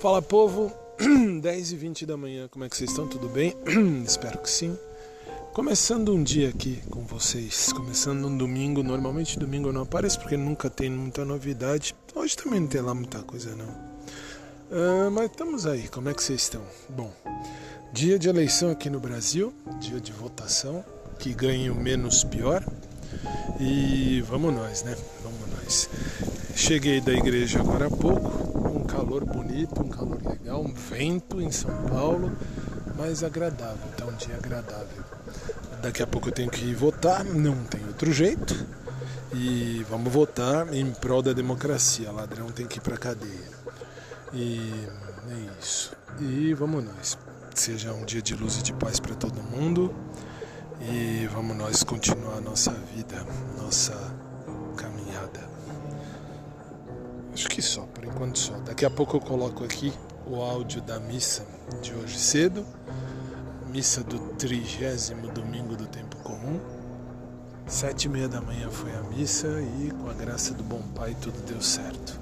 Fala povo, 10 e 20 da manhã, como é que vocês estão? Tudo bem? Espero que sim. Começando um dia aqui com vocês, começando um domingo. Normalmente domingo eu não apareço porque nunca tem muita novidade. Hoje também não tem lá muita coisa não. Uh, mas estamos aí, como é que vocês estão? Bom, dia de eleição aqui no Brasil, dia de votação, que ganhe o menos pior. E vamos nós, né? Vamos nós. Cheguei da igreja agora há pouco, calor bonito, um calor legal, um vento em São Paulo, mas agradável, tá um dia agradável. Daqui a pouco eu tenho que ir votar, não tem outro jeito. E vamos votar em prol da democracia. Ladrão tem que ir pra cadeia. E é isso. E vamos nós. Seja um dia de luz e de paz para todo mundo. E vamos nós continuar a nossa vida, nossa caminhada. Acho que só, por enquanto só. Daqui a pouco eu coloco aqui o áudio da missa de hoje cedo. Missa do trigésimo domingo do tempo comum. Sete e meia da manhã foi a missa e com a graça do bom pai tudo deu certo.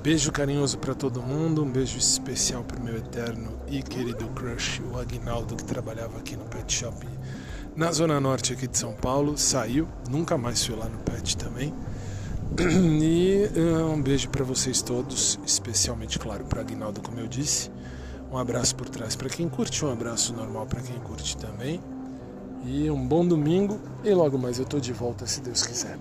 Beijo carinhoso para todo mundo, um beijo especial para o meu eterno e querido crush, o Agnaldo, que trabalhava aqui no Pet Shop na Zona Norte aqui de São Paulo. Saiu, nunca mais fui lá no Pet também. E uh, um beijo para vocês todos, especialmente, claro, para Aguinaldo, como eu disse. Um abraço por trás para quem curte, um abraço normal para quem curte também. E um bom domingo. E logo mais eu tô de volta, se Deus quiser.